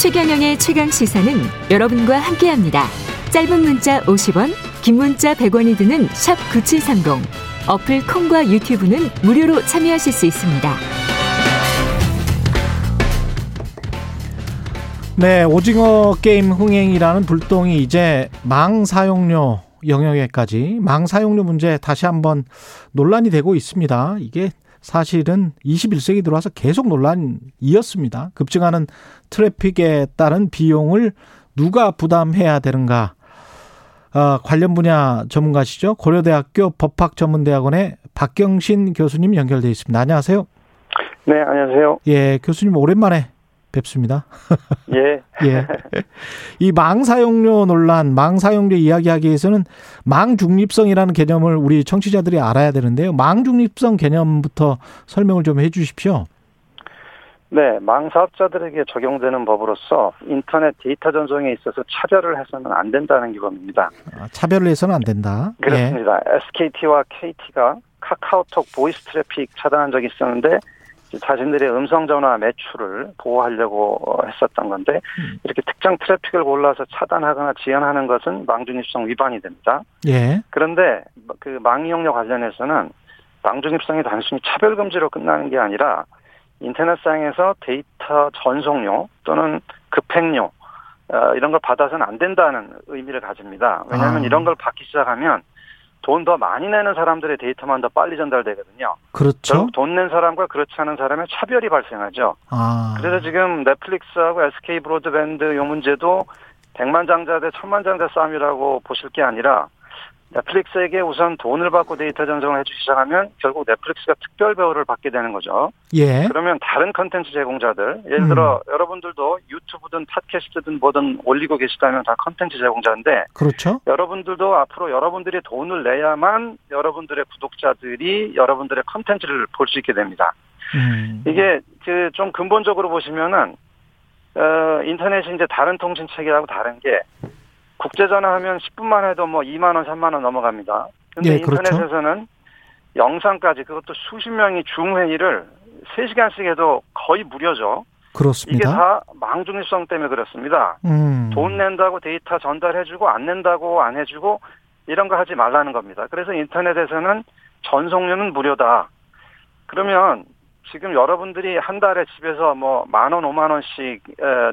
최경영의 최강 시사는 여러분과 함께합니다. 짧은 문자 50원, 긴 문자 100원이 드는 샵 9730. 어플 콩과 유튜브는 무료로 참여하실 수 있습니다. 네, 오징어 게임 흥행이라는 불똥이 이제 망 사용료 영역에까지 망 사용료 문제 다시 한번 논란이 되고 있습니다. 이게 사실은 21세기 들어와서 계속 논란이었습니다. 급증하는 트래픽에 따른 비용을 누가 부담해야 되는가? 어, 관련 분야 전문가시죠. 고려대학교 법학전문대학원의 박경신 교수님 연결돼 있습니다. 안녕하세요. 네, 안녕하세요. 예, 교수님 오랜만에 뵙습니다. 예. 예. 이 망사용료 논란, 망사용료 이야기하기 위해서는 망중립성이라는 개념을 우리 청취자들이 알아야 되는데요. 망중립성 개념부터 설명을 좀 해 주십시오. 네, 망사업자들에게 적용되는 법으로서 인터넷 데이터 전송에 있어서 차별을 해서는 안 된다는 규범입니다. 아, 차별을 해서는 안 된다. 그렇습니다. 예. SKT와 KT가 카카오톡 voice traffic 차단한 적이 있었는데 자신들의 음성 전화 매출을 보호하려고 했었던 건데 음. 이렇게 특정 traffic을 골라서 차단하거나 지연하는 것은 망중립성 위반이 됩니다. 예. 그런데 그 망이용료 관련해서는 망중립성이 단순히 차별 금지로 끝나는 게 아니라 인터넷상에서 데이터 전송료 또는 급행료 어, 이런 걸 받아서는 안 된다는 의미를 가집니다. 왜냐하면 아. 이런 걸 받기 시작하면 돈 더 많이 내는 사람들의 데이터만 더 빨리 전달되거든요. 그렇죠. 돈 낸 사람과 그렇지 않은 사람의 차별이 발생하죠. 아. 그래서 지금 넷플릭스하고 SK 브로드밴드 요 문제도 100만 장자 대 1000만 장자 싸움이라고 보실 게 아니라 넷플릭스에게 우선 돈을 받고 데이터 전송을 해주기 시작하면 결국 넷플릭스가 특별 대우를 받게 되는 거죠. 예. 그러면 다른 컨텐츠 제공자들, 예를 들어 음. 여러분들도 유튜브든 팟캐스트든 뭐든 올리고 계시다면 다 컨텐츠 제공자인데. 그렇죠. 여러분들도 앞으로 여러분들이 돈을 내야만 여러분들의 구독자들이 여러분들의 컨텐츠를 볼 수 있게 됩니다. 음. 이게 그 좀 근본적으로 보시면은 어, 인터넷이 이제 다른 통신 체계하고 다른 게 국제 전화 하면 10분만 해도 뭐 2만 원, 3만 원 넘어갑니다. 근데 예, 그렇죠. 인터넷에서는 영상까지 그것도 수십 명이 줌 회의를 3시간씩 해도 거의 무료죠. 그렇습니다. 이게 다 망중립성 때문에 그렇습니다. 음. 돈 낸다고 데이터 전달해주고 안 낸다고 안 해주고 이런 거 하지 말라는 겁니다. 그래서 인터넷에서는 전송료는 무료다. 그러면 지금 여러분들이 한 달에 집에서 뭐 만 원, 오만 원씩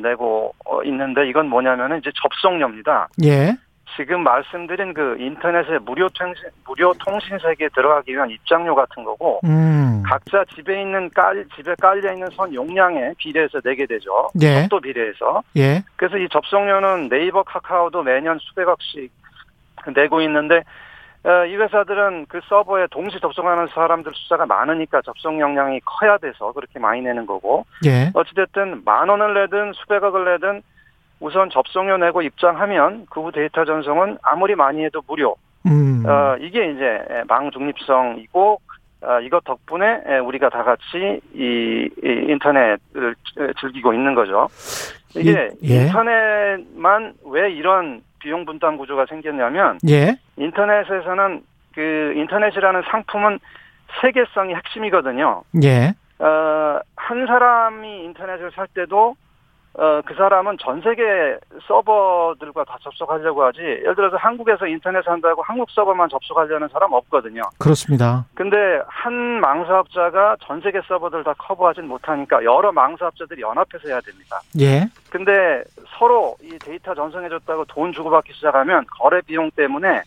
내고 어, 있는데 이건 뭐냐면은 이제 접속료입니다. 예. 지금 말씀드린 그 인터넷의 무료 통신 무료 통신 세계에 들어가기 위한 입장료 같은 거고 음. 각자 집에 있는 깔 집에 깔려 있는 선 용량에 비례해서 내게 되죠. 예. 속도 비례해서. 예. 그래서 이 접속료는 네이버, 카카오도 매년 수백억씩 내고 있는데 어, 이 회사들은 그 서버에 동시 접속하는 사람들 숫자가 많으니까 접속 용량이 커야 돼서 그렇게 많이 내는 거고. 예. 어찌됐든 만 원을 내든 수백억을 내든 우선 접속료 내고 입장하면 그 후 데이터 전송은 아무리 많이 해도 무료. 음. 어, 이게 이제 망 중립성이고 어, 이것 덕분에 우리가 다 같이 이, 이 인터넷을 즐기고 있는 거죠. 이게 예. 인터넷만 왜 이런 비용 분담 구조가 생겼냐면 예. 인터넷에서는 그 인터넷이라는 상품은 세계성이 핵심이거든요. 예. 어, 한 사람이 인터넷을 살 때도 어, 그 사람은 전 세계 서버들과 다 접속하려고 하지. 예를 들어서 한국에서 인터넷 한다고 한국 서버만 접속하려는 사람 없거든요. 그렇습니다. 근데 한 망사업자가 전 세계 서버들 다 커버하진 못하니까 여러 망사업자들이 연합해서 해야 됩니다. 예. 근데 서로 이 데이터 전송해줬다고 돈 주고받기 시작하면 거래 비용 때문에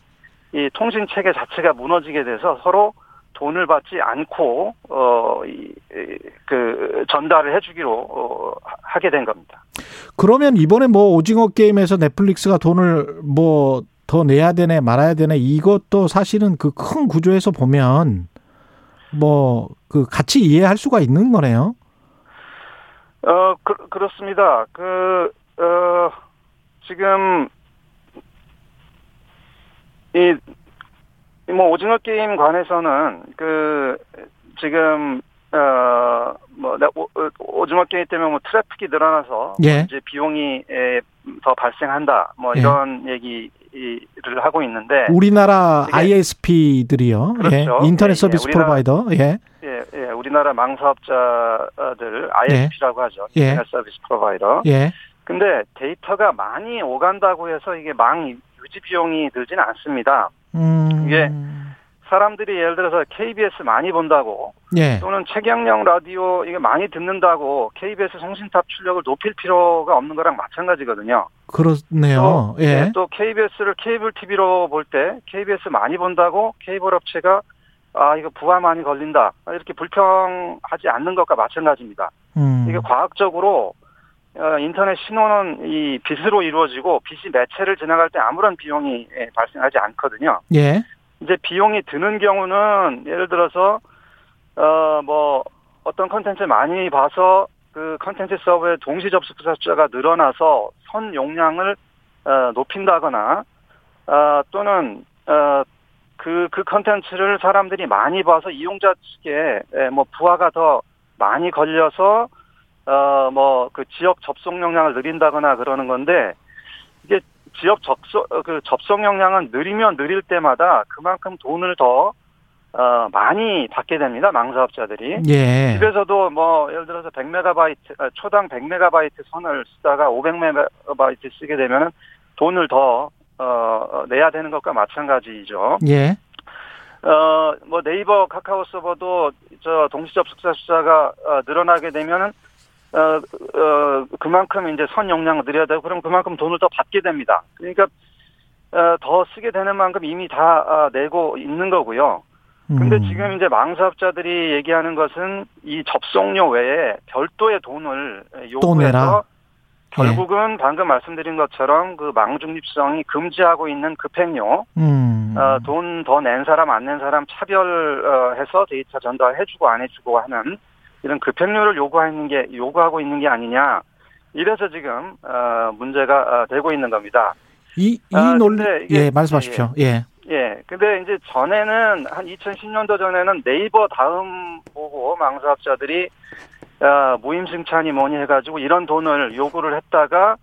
이 통신 체계 자체가 무너지게 돼서 서로 돈을 받지 않고 어그 전달을 해주기로 어, 하게 된 겁니다. 그러면 이번에 뭐 오징어 게임에서 넷플릭스가 돈을 뭐 더 내야 되네 말아야 되네 이것도 사실은 그 큰 구조에서 보면 뭐 그 같이 이해할 수가 있는 거네요. 어 그, 그렇습니다. 그 어, 지금 이 뭐 오징어 게임 관해서는 그 지금 어뭐 오징어 게임 때문에 뭐 트래픽이 늘어나서 예. 이제 비용이 더 발생한다 뭐 예. 이런 얘기를 하고 있는데 우리나라 ISP들이요. 그렇죠. 예. 인터넷 예, 서비스 예. provider. 예. 예, 예, 우리나라 망사업자들 ISP라고 하죠. 예. 인터넷 서비스 provider. 예. 근데 데이터가 많이 오간다고 해서 이게 망 유지 비용이 들지는 않습니다. 음. 이게 사람들이 예를 들어서 KBS 많이 본다고 예. 또는 최경영 라디오 이게 많이 듣는다고 KBS 송신탑 출력을 높일 필요가 없는 거랑 마찬가지거든요. 그렇네요. 또, 예. 네, 또 KBS를 케이블 TV로 볼 때 KBS 많이 본다고 케이블 업체가 아 이거 부하 많이 걸린다 이렇게 불평하지 않는 것과 마찬가지입니다. 음. 이게 과학적으로 어, 인터넷 신호는 이 빛으로 이루어지고 빛이 매체를 지나갈 때 아무런 비용이 예, 발생하지 않거든요. 예. 이제 비용이 드는 경우는 예를 들어서 어 뭐 어떤 컨텐츠 많이 봐서 그 컨텐츠 서버의 동시 접속자 숫자가 늘어나서 선 용량을 어, 높인다거나 어, 또는 어, 그, 그 컨텐츠를 사람들이 많이 봐서 이용자 측에 에, 뭐 부하가 더 많이 걸려서 어, 뭐 그 지역 접속 용량을 늘린다거나 그러는 건데 이게 지역 접속 어, 그 접속 용량은 느리면 느릴 때마다 그만큼 돈을 더 어, 많이 받게 됩니다. 망사업자들이. 예. 집에서도 뭐 예를 들어서 100메가바이트 아, 초당 100메가바이트 선을 쓰다가 500메가바이트 쓰게 되면은 돈을 더 어, 내야 되는 것과 마찬가지죠. 예. 어, 뭐 네이버 카카오 서버도 저 동시 접속자 숫자가 어, 늘어나게 되면은 어, 어, 그만큼 이제 선 용량을 늘려야 되고 그럼 그만큼 돈을 더 받게 됩니다. 그러니까 어, 더 쓰게 되는 만큼 이미 다 어, 내고 있는 거고요. 근데 음. 지금 이제 망사업자들이 얘기하는 것은 이 접속료 외에 별도의 돈을. 요구해서 결국은 방금 말씀드린 것처럼 그 망중립성이 금지하고 있는 급행료, 음. 어, 돈 더 낸 사람 안 낸 사람 차별해서 데이터 전달해주고 안 해주고 하는 이런 급행료를 요구하는 게 요구하고 있는 게 아니냐. 이래서 지금 어, 문제가 어, 되고 있는 겁니다. 이, 이 아, 논리, 이게- 예, 말씀하십시오. 예. 예. 근데 이제 전에는 한 2010년도 전에는 네이버 다음 보고 망사업자들이 어, 무임승차니 뭐니 해가지고 이런 돈을 요구를 했다가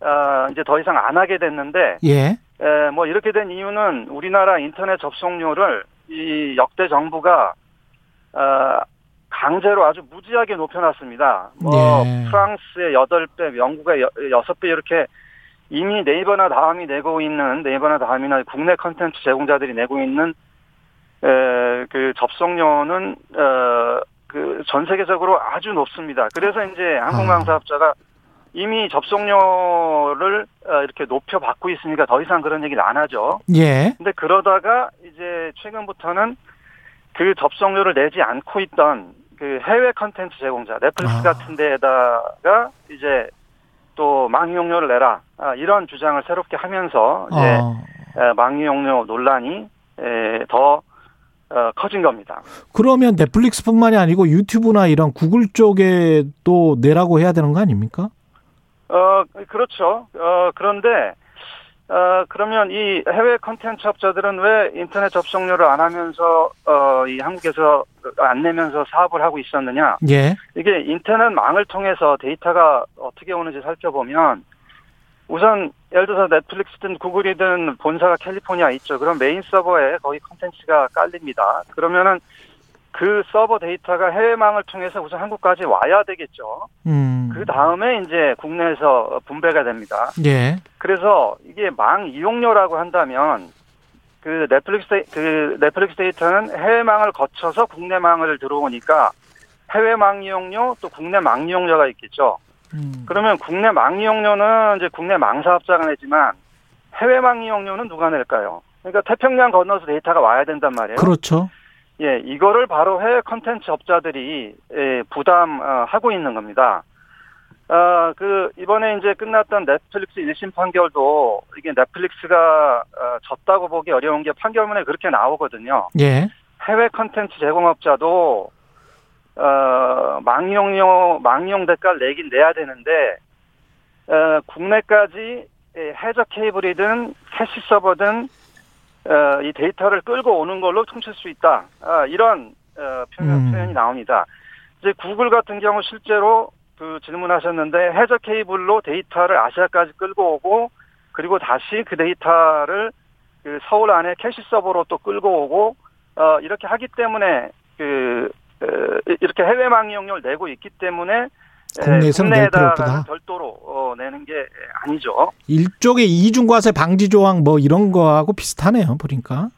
어, 이제 더 이상 안 하게 됐는데 예. 에, 뭐 이렇게 된 이유는 우리나라 인터넷 접속료를 이 역대 정부가 어, 강제로 아주 무지하게 높여놨습니다. 뭐 예. 프랑스의 8배, 영국의 6배 이렇게 이미 네이버나 다음이 내고 있는 네이버나 다음이나 국내 컨텐츠 제공자들이 내고 있는 에, 그 접속료는 어, 그전 세계적으로 아주 높습니다. 그래서 이제 항공망사업자가 이미 접속료를 어, 이렇게 높여 받고 있으니까 더 이상 그런 얘기를 안 하죠. 예. 근데 그러다가 이제 최근부터는 그 접속료를 내지 않고 있던 그 해외 컨텐츠 제공자 넷플릭스 아. 같은 데에다가 이제 또 망이용료를 내라 아, 이런 주장을 새롭게 하면서 이제 어. 에, 망이용료 논란이 에, 더 어, 커진 겁니다. 그러면 넷플릭스뿐만이 아니고 유튜브나 이런 구글 쪽에 또 내라고 해야 되는 거 아닙니까? 어, 그렇죠. 어, 그런데, 어, 그러면 이 해외 컨텐츠 업자들은 왜 인터넷 접속료를 안 하면서, 어, 이 한국에서 안 내면서 사업을 하고 있었느냐. 예. 이게 인터넷 망을 통해서 데이터가 어떻게 오는지 살펴보면, 우선, 예를 들어서 넷플릭스든 구글이든 본사가 캘리포니아 있죠. 그럼 메인 서버에 거기 컨텐츠가 깔립니다. 그러면은 그 서버 데이터가 해외망을 통해서 우선 한국까지 와야 되겠죠. 음. 그 다음에 이제 국내에서 분배가 됩니다. 예. 그래서 이게 망 이용료라고 한다면 그 넷플릭스 데이, 그 넷플릭스 데이터는 해외망을 거쳐서 국내망을 들어오니까 해외망 이용료 또 국내 망 이용료가 있겠죠. 음. 그러면 국내 망 이용료는 이제 국내 망사업자가 내지만 해외망 이용료는 누가 낼까요? 그러니까 태평양 건너서 데이터가 와야 된단 말이에요. 그렇죠. 예, 이거를 바로 해외 컨텐츠 업자들이 예, 부담하고 있는 겁니다. 아, 그 이번에 이제 끝났던 넷플릭스 1심 판결도 이게 넷플릭스가 어, 졌다고 보기 어려운 게 판결문에 그렇게 나오거든요. 예. 해외 컨텐츠 제공업자도 어, 망이용료 망이용 대가를 내긴 내야 되는데 어, 국내까지 예, 해저 케이블이든 캐시 서버든 어, 이 데이터를 끌고 오는 걸로 퉁칠 수 있다. 아, 이런 어, 표현, 음. 표현이 나옵니다. 이제 구글 같은 경우 실제로 그 질문하셨는데 해저 케이블로 데이터를 아시아까지 끌고 오고 그리고 다시 그 데이터를 그 서울 안에 캐시 서버로 또 끌고 오고 어, 이렇게 하기 때문에 그 어, 이렇게 해외망 이용료를 내고 있기 때문에 에, 국내에서는 낼 필요 국내에다가는 없다. 별도로 어, 내는 게 아니죠. 일종의 이중과세 방지 조항 뭐 이런 거하고 비슷하네요. 보니까.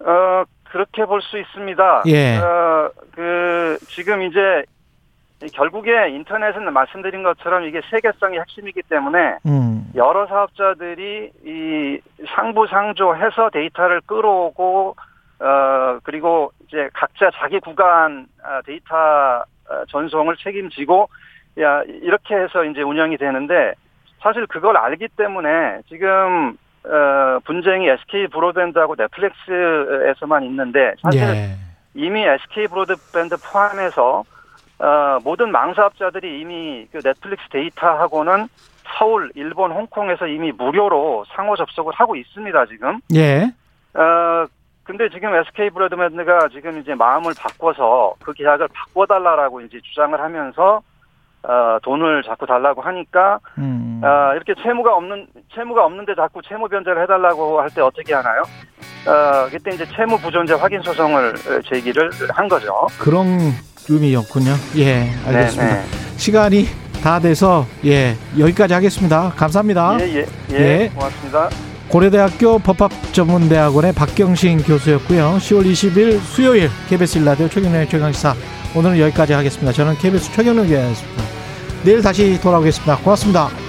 어, 그렇게 볼 수 있습니다. 예. 어, 그, 지금 이제, 결국에 인터넷은 말씀드린 것처럼 이게 세계성이 핵심이기 때문에 음. 여러 사업자들이 이 상부상조해서 데이터를 끌어오고 어 그리고 이제 각자 자기 구간 아, 데이터 어, 전송을 책임지고 야 이렇게 해서 이제 운영이 되는데 사실 그걸 알기 때문에 지금 어 분쟁이 SK 브로드밴드하고 넷플릭스에서만 있는데 사실 예. 이미 SK 브로드밴드 포함해서 어, 모든 망사업자들이 이미 그 넷플릭스 데이터하고는 서울, 일본, 홍콩에서 이미 무료로 상호 접속을 하고 있습니다, 지금. 예. 어, 근데 지금 SK 브로드밴드가 지금 이제 마음을 바꿔서 그 계약을 바꿔달라라고 이제 주장을 하면서 어, 돈을 자꾸 달라고 하니까 음. 어, 이렇게 채무가 없는 채무가 없는데 자꾸 채무 변제를 해달라고 할 때 어떻게 하나요? 어, 그때 이제 채무 부존재 확인 소송을 어, 제기를 한 거죠. 그런 의미였군요. 예, 알겠습니다. 네, 시간이 다 돼서 예 여기까지 하겠습니다. 감사합니다. 네. 예, 예, 예, 예. 고맙습니다. 고려대학교 법학전문대학원의 박경신 교수였고요. 10월 20일 수요일 KBS 일라디오 최경련의 최강시사 오늘은 여기까지 하겠습니다. 저는 KBS 최경련 기자였습니다. 내일 다시 돌아오겠습니다. 고맙습니다.